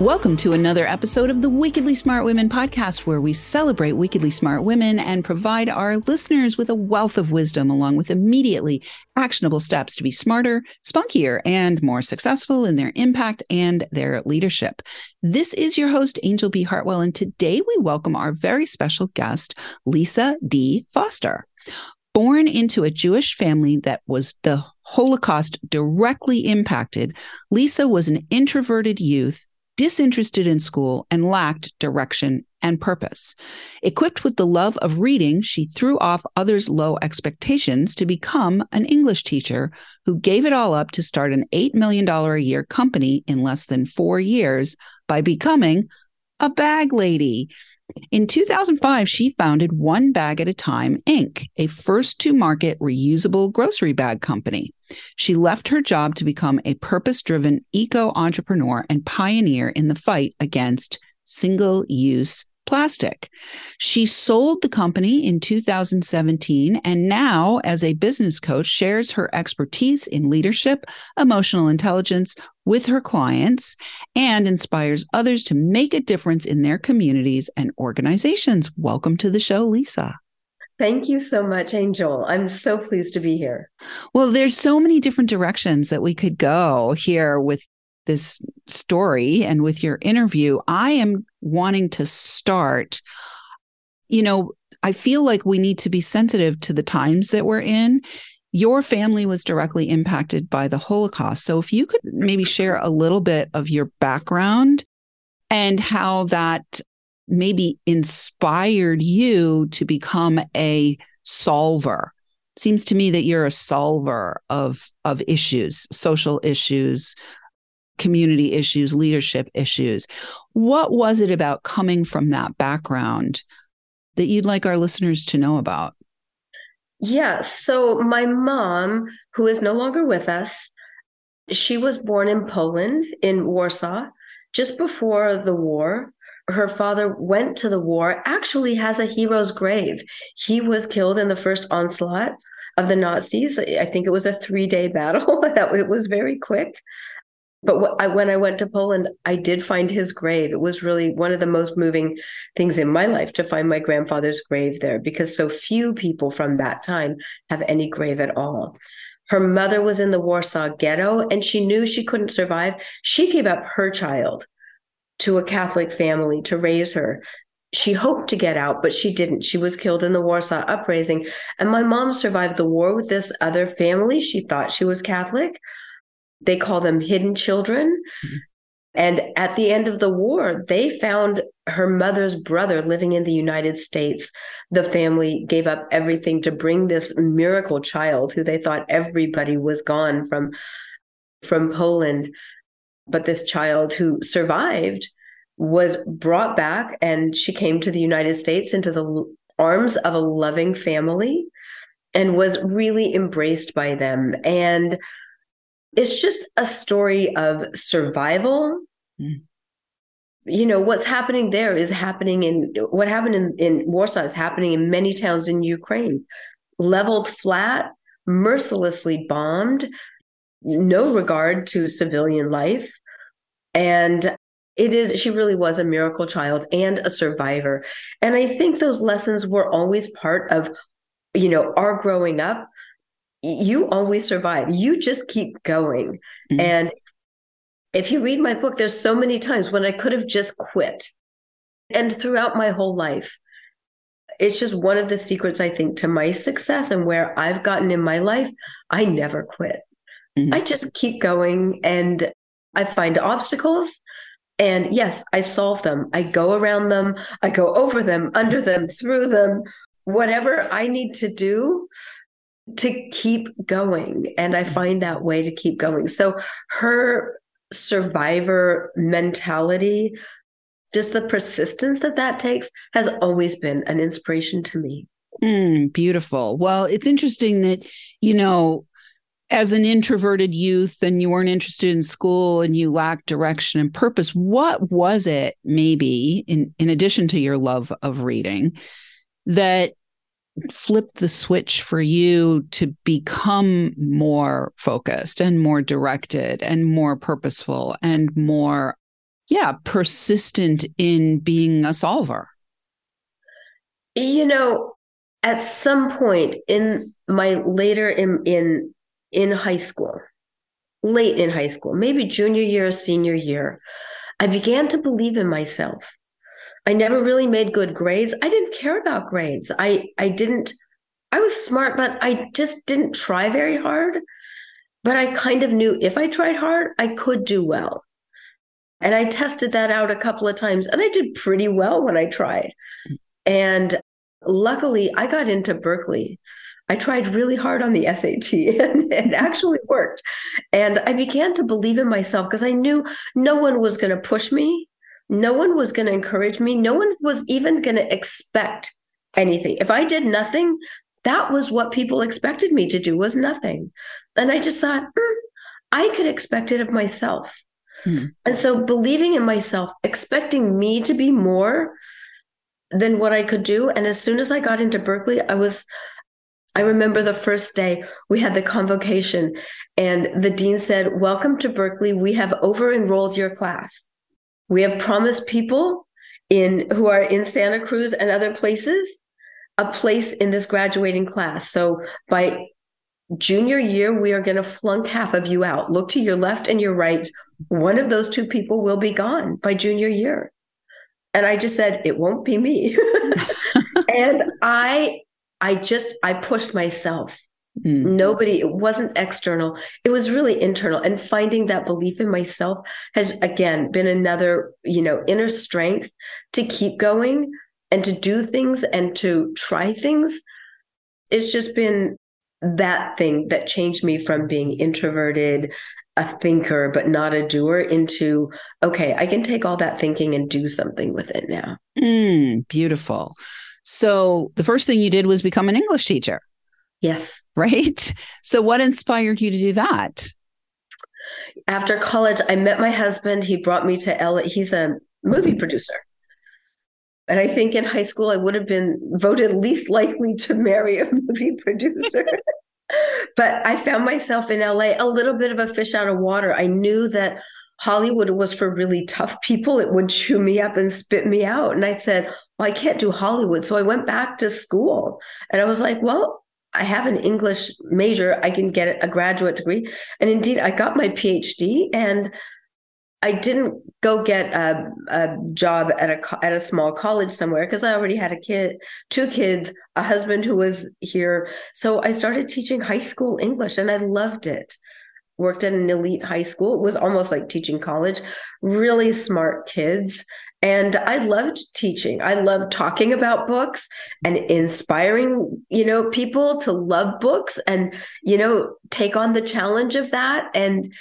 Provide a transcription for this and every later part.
Welcome to another episode of the Wickedly Smart Women podcast, where we celebrate wickedly smart women and provide our listeners with a wealth of wisdom, along with immediately actionable steps to be smarter, spunkier, and more successful in their impact and their leadership. This is your host, Anjel B. Hartwell, and today we welcome our very special guest, Lisa D. Foster. Born into a Jewish family that was the Holocaust directly impacted, Lisa was an introverted youth disinterested in school, and lacked direction and purpose. Equipped with the love of reading, she threw off others' low expectations to become an English teacher who gave it all up to start an $8 million a year company in less than four years by becoming a bag lady. In 2005, she founded One Bag at a Time, Inc., a first to market reusable grocery bag company. She left her job to become a purpose driven eco entrepreneur and pioneer in the fight against single use plastic. She sold the company in 2017 and now, as a business coach, shares her expertise in leadership, emotional intelligence with her clients and inspires others to make a difference in their communities and organizations. Welcome to the show, Lisa. Thank you so much, Anjel. I'm so pleased to be here. Well, there's so many different directions that we could go here with this story and with your interview, I am wanting to start. You know, I feel like we need to be sensitive to the times that we're in. Your family was directly impacted by the Holocaust. So, if you could maybe share a little bit of your background and how that maybe inspired you to become a solver. It seems to me that you're a solver of of issues, social issues, community issues, leadership issues. What was it about coming from that background that you'd like our listeners to know about? Yeah. So, my mom, who is no longer with us, she was born in Poland, in Warsaw, just before the war. Her father went to the war, actually has a hero's grave. He was killed in the first onslaught of the Nazis. I think it was a three day battle. it was very quick. But I, when I went to Poland, I did find his grave. It was really one of the most moving things in my life to find my grandfather's grave there because so few people from that time have any grave at all. Her mother was in the Warsaw ghetto and she knew she couldn't survive. She gave up her child to a Catholic family to raise her. She hoped to get out, but she didn't. She was killed in the Warsaw uprising. And my mom survived the war with this other family. She thought she was Catholic they call them hidden children. Mm-hmm. And at the end of the war, they found her mother's brother living in the United States. The family gave up everything to bring this miracle child who they thought everybody was gone from from Poland. But this child who survived was brought back and she came to the United States into the arms of a loving family and was really embraced by them. And it's just a story of survival. Mm. You know, what's happening there is happening in what happened in, in Warsaw is happening in many towns in Ukraine. Leveled flat, mercilessly bombed, no regard to civilian life. And it is, she really was a miracle child and a survivor. And I think those lessons were always part of, you know, our growing up you always survive. You just keep going. Mm-hmm. And if you read my book, there's so many times when I could have just quit. And throughout my whole life, it's just one of the secrets, I think, to my success and where I've gotten in my life. I never quit. Mm-hmm. I just keep going and I find obstacles. And yes, I solve them. I go around them, I go over them, under them, through them, whatever I need to do to keep going. And I find that way to keep going. So her survivor mentality, just the persistence that that takes has always been an inspiration to me. Mm, beautiful. Well, it's interesting that, you know, as an introverted youth and you weren't interested in school and you lacked direction and purpose, what was it maybe in, in addition to your love of reading that flipped the switch for you to become more focused and more directed and more purposeful and more yeah persistent in being a solver. You know at some point in my later in in in high school late in high school maybe junior year senior year i began to believe in myself I never really made good grades. I didn't care about grades. I I didn't I was smart, but I just didn't try very hard. But I kind of knew if I tried hard, I could do well. And I tested that out a couple of times and I did pretty well when I tried. And luckily, I got into Berkeley. I tried really hard on the SAT and it actually worked. And I began to believe in myself because I knew no one was going to push me no one was going to encourage me. No one was even going to expect anything. If I did nothing, that was what people expected me to do was nothing. And I just thought, mm, I could expect it of myself. Hmm. And so believing in myself, expecting me to be more than what I could do. And as soon as I got into Berkeley, I was I remember the first day we had the convocation, and the dean said, Welcome to Berkeley. We have over enrolled your class. We have promised people in who are in Santa Cruz and other places a place in this graduating class. So by junior year, we are going to flunk half of you out. Look to your left and your right. One of those two people will be gone by junior year. And I just said, it won't be me. and I I just I pushed myself. Mm. Nobody, it wasn't external. It was really internal. And finding that belief in myself has again been another, you know, inner strength to keep going and to do things and to try things. It's just been that thing that changed me from being introverted, a thinker, but not a doer, into okay, I can take all that thinking and do something with it now. Mm, beautiful. So the first thing you did was become an English teacher. Yes. Right. So, what inspired you to do that? After college, I met my husband. He brought me to LA. He's a movie producer. And I think in high school, I would have been voted least likely to marry a movie producer. but I found myself in LA a little bit of a fish out of water. I knew that Hollywood was for really tough people. It would chew me up and spit me out. And I said, Well, I can't do Hollywood. So I went back to school and I was like, Well, I have an English major, I can get a graduate degree. And indeed, I got my PhD and I didn't go get a, a job at a at a small college somewhere because I already had a kid, two kids, a husband who was here. So I started teaching high school English and I loved it. Worked at an elite high school. It was almost like teaching college. Really smart kids. And I loved teaching. I loved talking about books and inspiring, you know, people to love books and, you know, take on the challenge of that and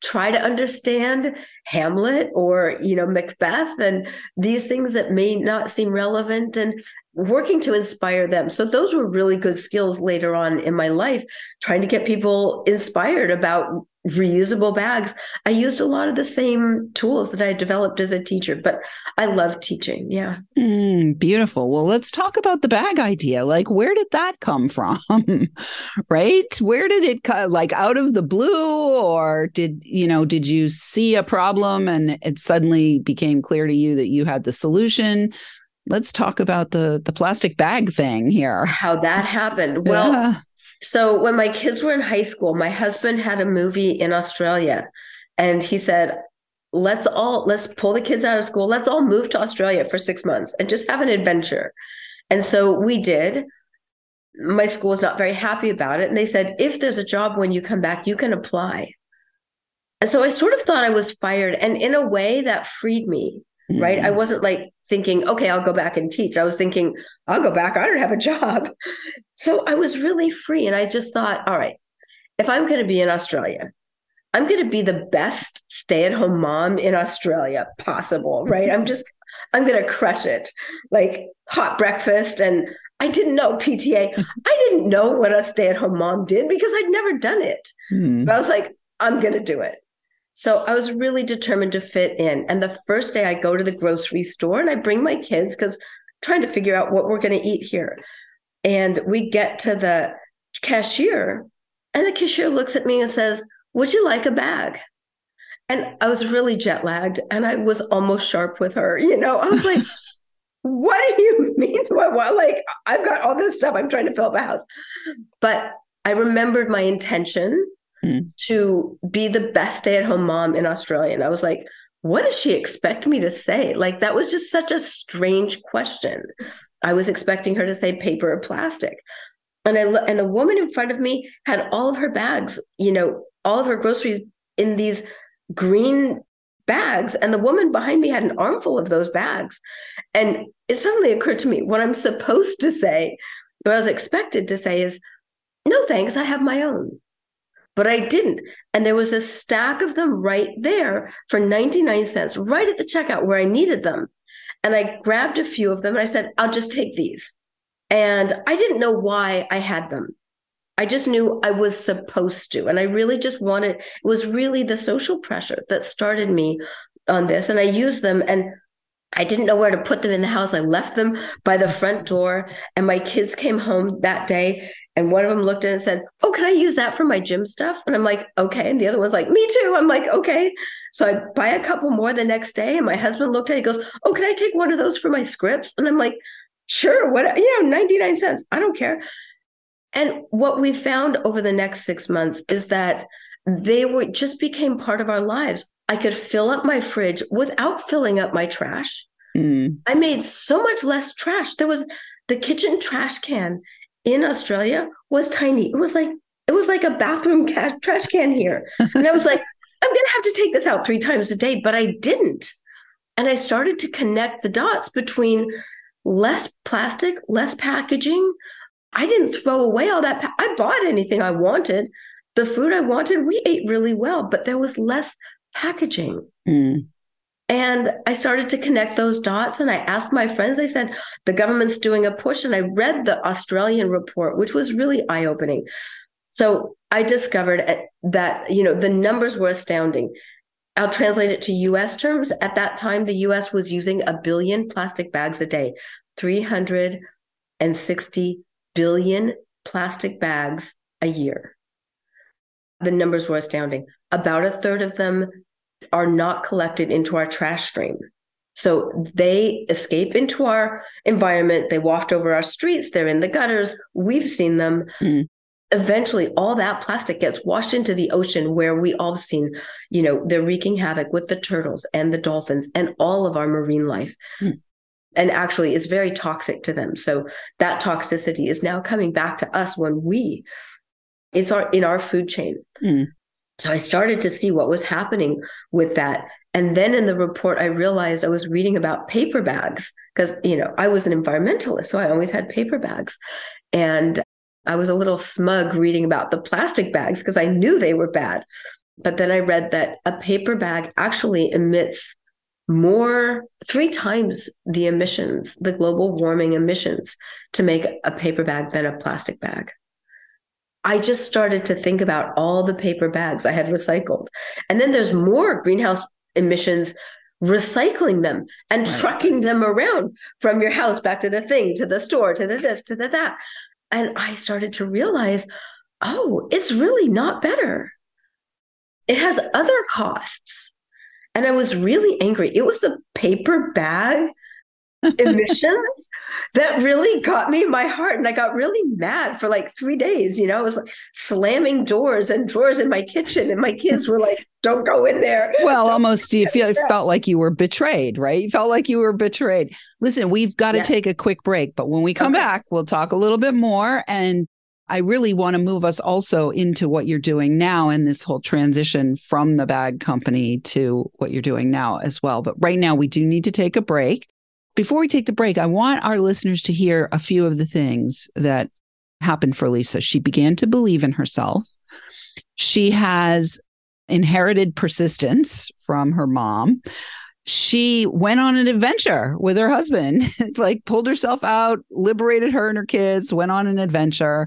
try to understand Hamlet or, you know, Macbeth and these things that may not seem relevant and working to inspire them. So those were really good skills later on in my life, trying to get people inspired about reusable bags. I used a lot of the same tools that I developed as a teacher, but I love teaching. Yeah. Mm, beautiful. Well, let's talk about the bag idea. Like, where did that come from? right? Where did it come? Like, out of the blue, or did you know? Did you see a problem and it suddenly became clear to you that you had the solution? Let's talk about the the plastic bag thing here. How that happened. Well. Yeah so when my kids were in high school, my husband had a movie in Australia and he said, let's all let's pull the kids out of school let's all move to australia for six months and just have an adventure and so we did my school was not very happy about it and they said if there's a job when you come back you can apply and so i sort of thought i was fired and in a way that freed me mm-hmm. right i mm. wasn't like thinking, okay, I'll go back and teach. I was thinking, I'll go back. I don't have a job. So I was really free. And I just thought, all right, if I'm going to be in Australia, I'm going to be the best stay at home mom in Australia possible, right? I'm just, I'm going to crush it. Like hot breakfast. And I didn't know PTA. I didn't know what a stay at home mom did because I'd never done it. Mm. But I was like, I'm going to do it. So I was really determined to fit in. And the first day I go to the grocery store and I bring my kids because trying to figure out what we're going to eat here. And we get to the cashier, and the cashier looks at me and says, Would you like a bag? And I was really jet lagged and I was almost sharp with her. You know, I was like, What do you mean? Like, I've got all this stuff. I'm trying to fill up a house. But I remembered my intention mm. to be the best stay at home mom in Australia. And I was like, what does she expect me to say? Like, that was just such a strange question. I was expecting her to say paper or plastic. And I and the woman in front of me had all of her bags, you know, all of her groceries in these green bags. And the woman behind me had an armful of those bags. And it suddenly occurred to me what I'm supposed to say, what I was expected to say is, no thanks, I have my own but I didn't. And there was a stack of them right there for 99 cents, right at the checkout where I needed them. And I grabbed a few of them and I said, I'll just take these. And I didn't know why I had them. I just knew I was supposed to. And I really just wanted, it was really the social pressure that started me on this. And I used them and I didn't know where to put them in the house. I left them by the front door. And my kids came home that day and one of them looked at it and said, Oh, can I use that for my gym stuff? And I'm like, Okay. And the other one's like, Me too. I'm like, Okay. So I buy a couple more the next day. And my husband looked at it, he goes, Oh, can I take one of those for my scripts? And I'm like, Sure. What, you know, 99 cents. I don't care. And what we found over the next six months is that they were just became part of our lives. I could fill up my fridge without filling up my trash. Mm. I made so much less trash. There was the kitchen trash can in Australia was tiny. It was like it was like a bathroom trash can here, and I was like, I'm gonna have to take this out three times a day, but I didn't, and I started to connect the dots between less plastic, less packaging. I didn't throw away all that. Pa- I bought anything I wanted. The food I wanted, we ate really well, but there was less packaging. Mm. And I started to connect those dots and I asked my friends, they said, the government's doing a push. And I read the Australian report, which was really eye opening. So I discovered that, you know, the numbers were astounding. I'll translate it to US terms. At that time, the US was using a billion plastic bags a day, 360 billion plastic bags a year. The numbers were astounding. About a third of them are not collected into our trash stream. So they escape into our environment, they waft over our streets, they're in the gutters. We've seen them. Mm. Eventually, all that plastic gets washed into the ocean where we all have seen, you know, they're wreaking havoc with the turtles and the dolphins and all of our marine life. Mm. And actually, it's very toxic to them. So that toxicity is now coming back to us when we, it's our in our food chain. Mm. So I started to see what was happening with that. And then in the report, I realized I was reading about paper bags because, you know, I was an environmentalist, so I always had paper bags. And I was a little smug reading about the plastic bags because I knew they were bad. But then I read that a paper bag actually emits more, three times the emissions, the global warming emissions to make a paper bag than a plastic bag. I just started to think about all the paper bags I had recycled. And then there's more greenhouse emissions recycling them and right. trucking them around from your house back to the thing, to the store, to the this, to the that. And I started to realize, oh, it's really not better. It has other costs. And I was really angry. It was the paper bag emissions that really got me in my heart and i got really mad for like three days you know i was like slamming doors and drawers in my kitchen and my kids were like don't go in there well don't almost you feel, felt like you were betrayed right you felt like you were betrayed listen we've got to yeah. take a quick break but when we come okay. back we'll talk a little bit more and I really want to move us also into what you're doing now and this whole transition from the bag company to what you're doing now as well. But right now, we do need to take a break. Before we take the break, I want our listeners to hear a few of the things that happened for Lisa. She began to believe in herself. She has inherited persistence from her mom, she went on an adventure with her husband, like pulled herself out, liberated her and her kids, went on an adventure.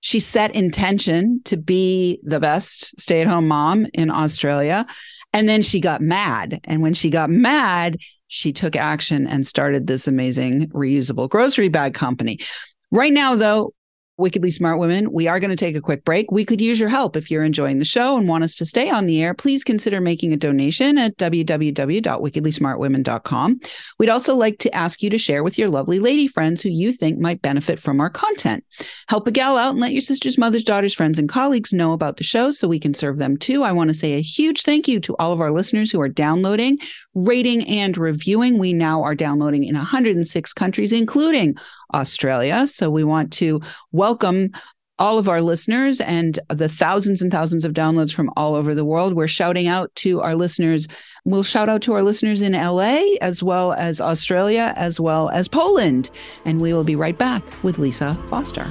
She set intention to be the best stay at home mom in Australia. And then she got mad. And when she got mad, she took action and started this amazing reusable grocery bag company. Right now, though, Wickedly Smart Women, we are going to take a quick break. We could use your help if you're enjoying the show and want us to stay on the air. Please consider making a donation at www.wickedlysmartwomen.com. We'd also like to ask you to share with your lovely lady friends who you think might benefit from our content. Help a gal out and let your sisters, mothers, daughters, friends, and colleagues know about the show so we can serve them too. I want to say a huge thank you to all of our listeners who are downloading, rating, and reviewing. We now are downloading in 106 countries, including Australia. So we want to welcome all of our listeners and the thousands and thousands of downloads from all over the world. We're shouting out to our listeners. We'll shout out to our listeners in LA, as well as Australia, as well as Poland. And we will be right back with Lisa Foster.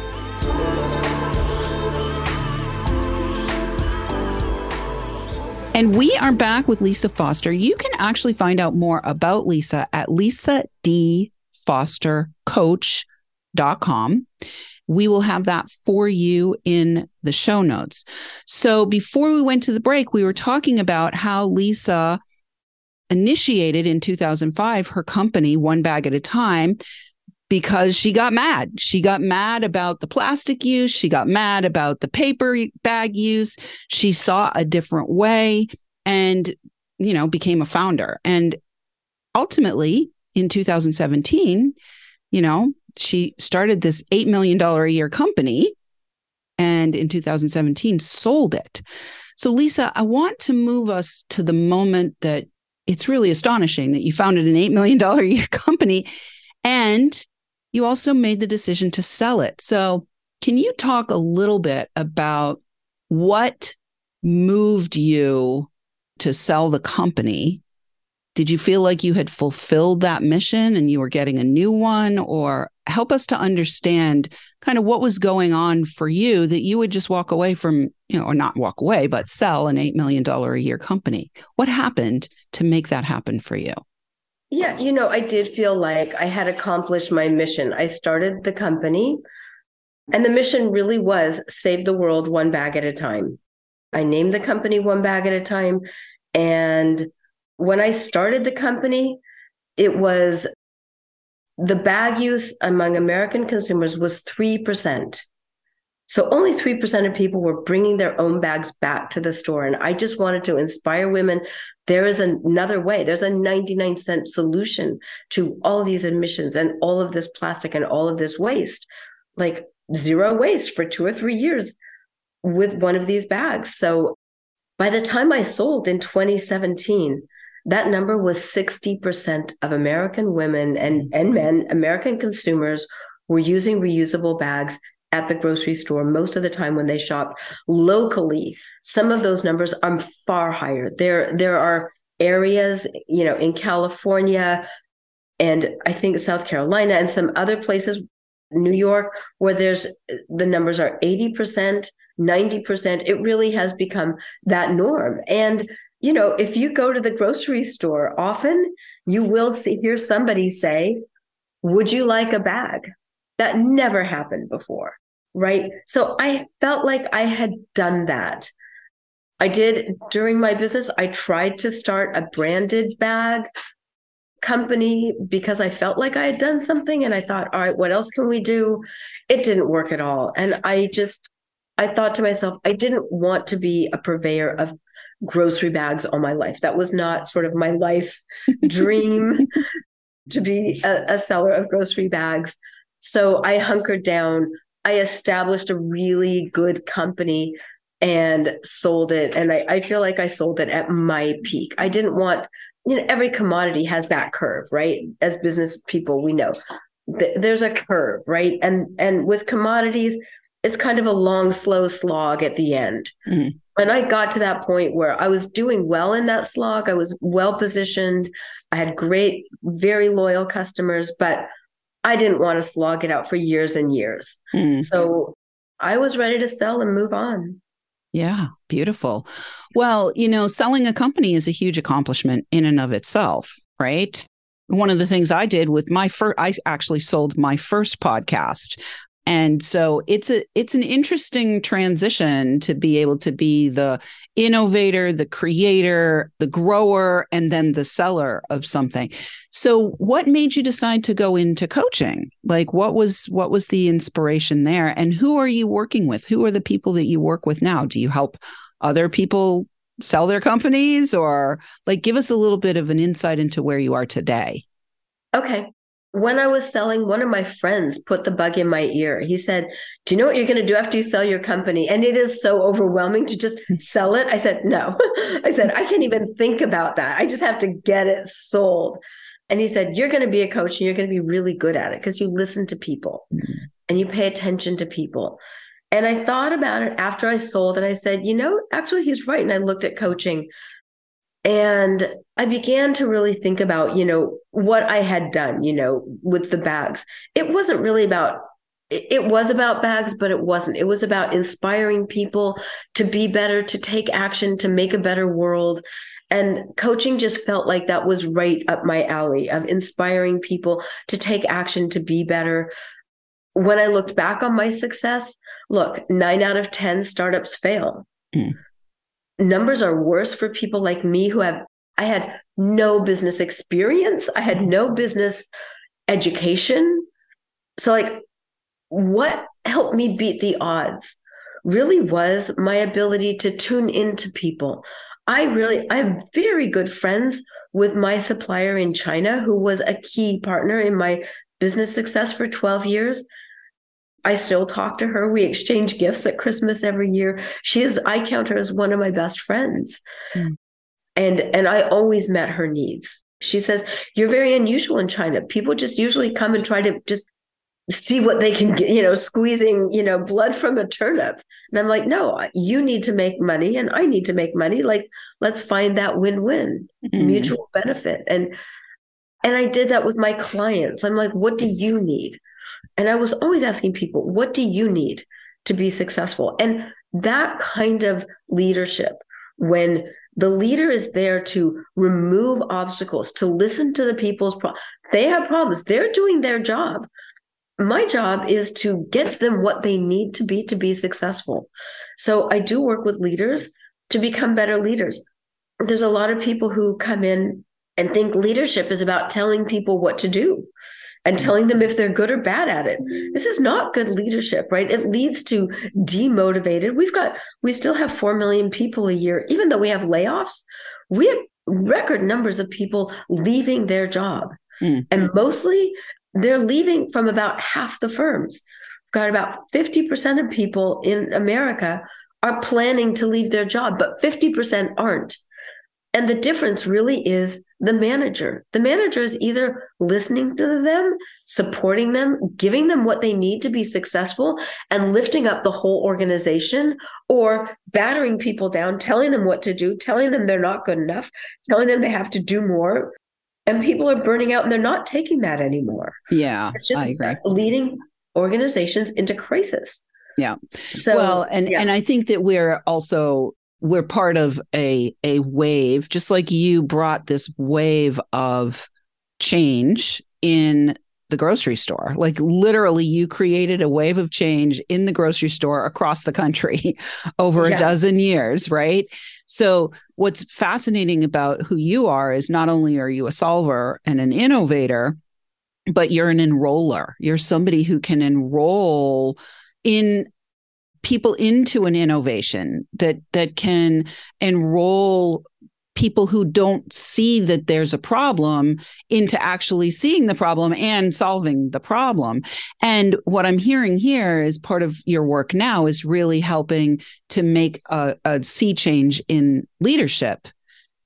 And we are back with Lisa Foster. You can actually find out more about Lisa at lisadfostercoach.com. We will have that for you in the show notes. So before we went to the break, we were talking about how Lisa initiated in 2005 her company, One Bag at a Time, because she got mad. She got mad about the plastic use. She got mad about the paper bag use. She saw a different way and, you know, became a founder. And ultimately in 2017, you know, she started this $8 million a year company and in 2017 sold it. So, Lisa, I want to move us to the moment that it's really astonishing that you founded an $8 million a year company and you also made the decision to sell it. So, can you talk a little bit about what moved you to sell the company? Did you feel like you had fulfilled that mission and you were getting a new one? Or help us to understand kind of what was going on for you that you would just walk away from, you know, or not walk away, but sell an $8 million a year company? What happened to make that happen for you? Yeah, you know, I did feel like I had accomplished my mission. I started the company, and the mission really was save the world one bag at a time. I named the company One Bag at a Time. And when I started the company, it was the bag use among American consumers was 3%. So only 3% of people were bringing their own bags back to the store. And I just wanted to inspire women. There is another way. There's a 99 cent solution to all these emissions and all of this plastic and all of this waste, like zero waste for two or three years with one of these bags. So by the time I sold in 2017, that number was 60% of American women and, and men, American consumers, were using reusable bags at the grocery store most of the time when they shop locally some of those numbers are far higher. There there are areas you know in california and i think south carolina and some other places new york where there's the numbers are 80% 90% it really has become that norm. And you know if you go to the grocery store often you will see hear somebody say would you like a bag? That never happened before right? So I felt like I had done that. I did during my business, I tried to start a branded bag company because I felt like I had done something and I thought, all right, what else can we do? It didn't work at all. And I just, I thought to myself, I didn't want to be a purveyor of grocery bags all my life. That was not sort of my life dream to be a, a seller of grocery bags. So I hunkered down. I established a really good company and sold it. And I, I, feel like I sold it at my peak. I didn't want, you know, every commodity has that curve, right? As business people, we know th- there's a curve, right? And and with commodities, it's kind of a long, slow slog at the end. Mm-hmm. And I got to that point where I was doing well in that slog. I was well positioned. I had great, very loyal customers, but I didn't want to slog it out for years and years. Mm-hmm. So I was ready to sell and move on. Yeah, beautiful. Well, you know, selling a company is a huge accomplishment in and of itself, right? One of the things I did with my first, I actually sold my first podcast and so it's a it's an interesting transition to be able to be the innovator the creator the grower and then the seller of something. So what made you decide to go into coaching? Like what was what was the inspiration there? And who are you working with? Who are the people that you work with now? Do you help other people sell their companies or like give us a little bit of an insight into where you are today. Okay when I was selling, one of my friends put the bug in my ear. He said, Do you know what you're going to do after you sell your company? And it is so overwhelming to just hmm. sell it. I said, No. I said, I can't even think about that. I just have to get it sold. And he said, You're going to be a coach and you're going to be really good at it because you listen to people mm-hmm. and you pay attention to people. And I thought about it after I sold and I said, You know, actually, he's right. And I looked at coaching. And I began to really think about, you know, what I had done, you know, with the bags. It wasn't really about it was about bags, but it wasn't. It was about inspiring people to be better, to take action, to make a better world. And coaching just felt like that was right up my alley of inspiring people to take action, to be better. When I looked back on my success, look, nine out of 10 startups fail. Mm numbers are worse for people like me who have I had no business experience, I had no business education. So like what helped me beat the odds really was my ability to tune into people. I really I have very good friends with my supplier in China who was a key partner in my business success for 12 years I still talk to her. We exchange gifts at Christmas every year. She is, I count her as one of my best friends. Mm. And and I always met her needs. She says, You're very unusual in China. People just usually come and try to just see what they can get, you know, squeezing, you know, blood from a turnip. And I'm like, no, you need to make money and I need to make money. Like, let's find that win-win, mm. mutual benefit. And and I did that with my clients. I'm like, what do you need? And I was always asking people, what do you need to be successful? And that kind of leadership, when the leader is there to remove obstacles, to listen to the people's problems, they have problems, they're doing their job. My job is to get them what they need to be to be successful. So I do work with leaders to become better leaders. There's a lot of people who come in and think leadership is about telling people what to do and telling them if they're good or bad at it. This is not good leadership, right? It leads to demotivated. We've got, we still have 4 million people a year, even though we have layoffs, we have record numbers of people leaving their job. Mm. And mostly they're leaving from about half the firms. We've got about 50% of people in America are planning to leave their job, but 50% aren't. And the difference really is the manager. The manager is either listening to them, supporting them, giving them what they need to be successful, and lifting up the whole organization, or battering people down, telling them what to do, telling them they're not good enough, telling them they have to do more. And people are burning out and they're not taking that anymore. Yeah. It's just leading organizations into crisis. Yeah. So well, and yeah. and I think that we're also we're part of a a wave just like you brought this wave of change in the grocery store. Like literally, you created a wave of change in the grocery store across the country over yeah. a dozen years, right? So, what's fascinating about who you are is not only are you a solver and an innovator, but you're an enroller. You're somebody who can enroll in people into an innovation that that can enroll people who don't see that there's a problem into actually seeing the problem and solving the problem. And what I'm hearing here is part of your work now is really helping to make a, a sea change in leadership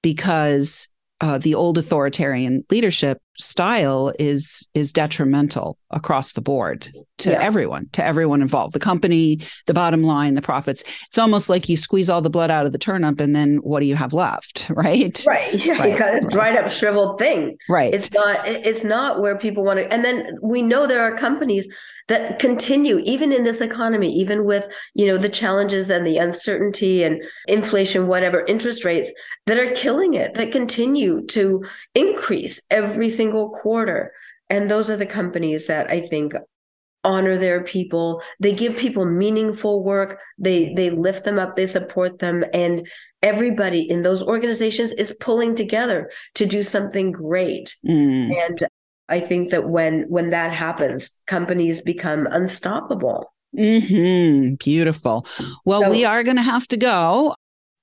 because uh, the old authoritarian leadership style is is detrimental across the board to yeah. everyone to everyone involved the company the bottom line the profits. It's almost like you squeeze all the blood out of the turnip and then what do you have left right? Right. Yeah right. because it's dried up shriveled thing. Right. It's not it's not where people want to and then we know there are companies that continue even in this economy even with you know the challenges and the uncertainty and inflation whatever interest rates that are killing it that continue to increase every single quarter. And those are the companies that i think honor their people. They give people meaningful work. They they lift them up. They support them. And everybody in those organizations is pulling together to do something great. Mm. and I think that when when that happens, companies become unstoppable. Mm-hmm. Beautiful. Well, so, we are going to have to go.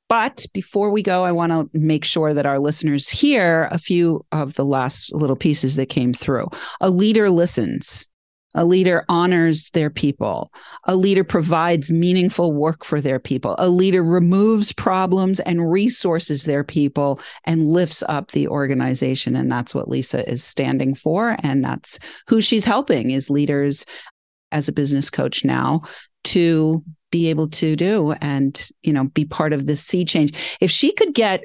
But before we go, I want to make sure that our listeners hear a few of the last little pieces that came through. A leader listens. A leader honors their people. A leader provides meaningful work for their people. A leader removes problems and resources their people and lifts up the organization. And that's what Lisa is standing for. And that's who she's helping is leaders as a business coach now to be able to do and, you know, be part of this sea change. If she could get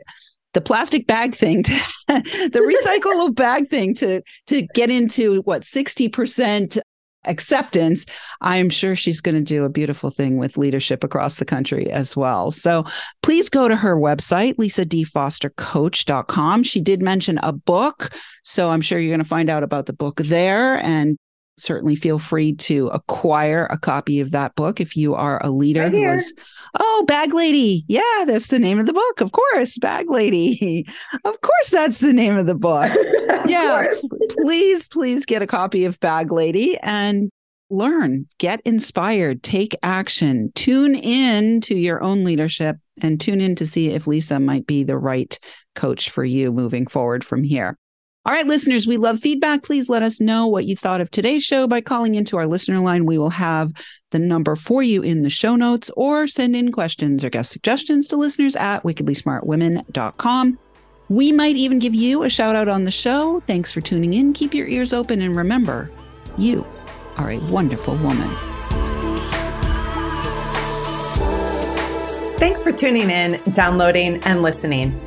the plastic bag thing to the recyclable bag thing to to get into what 60% acceptance, I'm sure she's going to do a beautiful thing with leadership across the country as well. So please go to her website, lisadfostercoach.com. She did mention a book. So I'm sure you're going to find out about the book there and certainly feel free to acquire a copy of that book if you are a leader right who is oh bag lady. Yeah that's the name of the book. Of course bag lady. Of course that's the name of the book. Yeah please please get a copy of bag lady and learn get inspired take action tune in to your own leadership and tune in to see if lisa might be the right coach for you moving forward from here all right, listeners, we love feedback. Please let us know what you thought of today's show by calling into our listener line. We will have the number for you in the show notes or send in questions or guest suggestions to listeners at wickedlysmartwomen.com. We might even give you a shout out on the show. Thanks for tuning in. Keep your ears open and remember, you are a wonderful woman. Thanks for tuning in, downloading, and listening.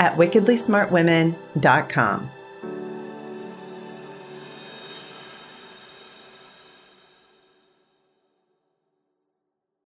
at wickedlysmartwomen.com.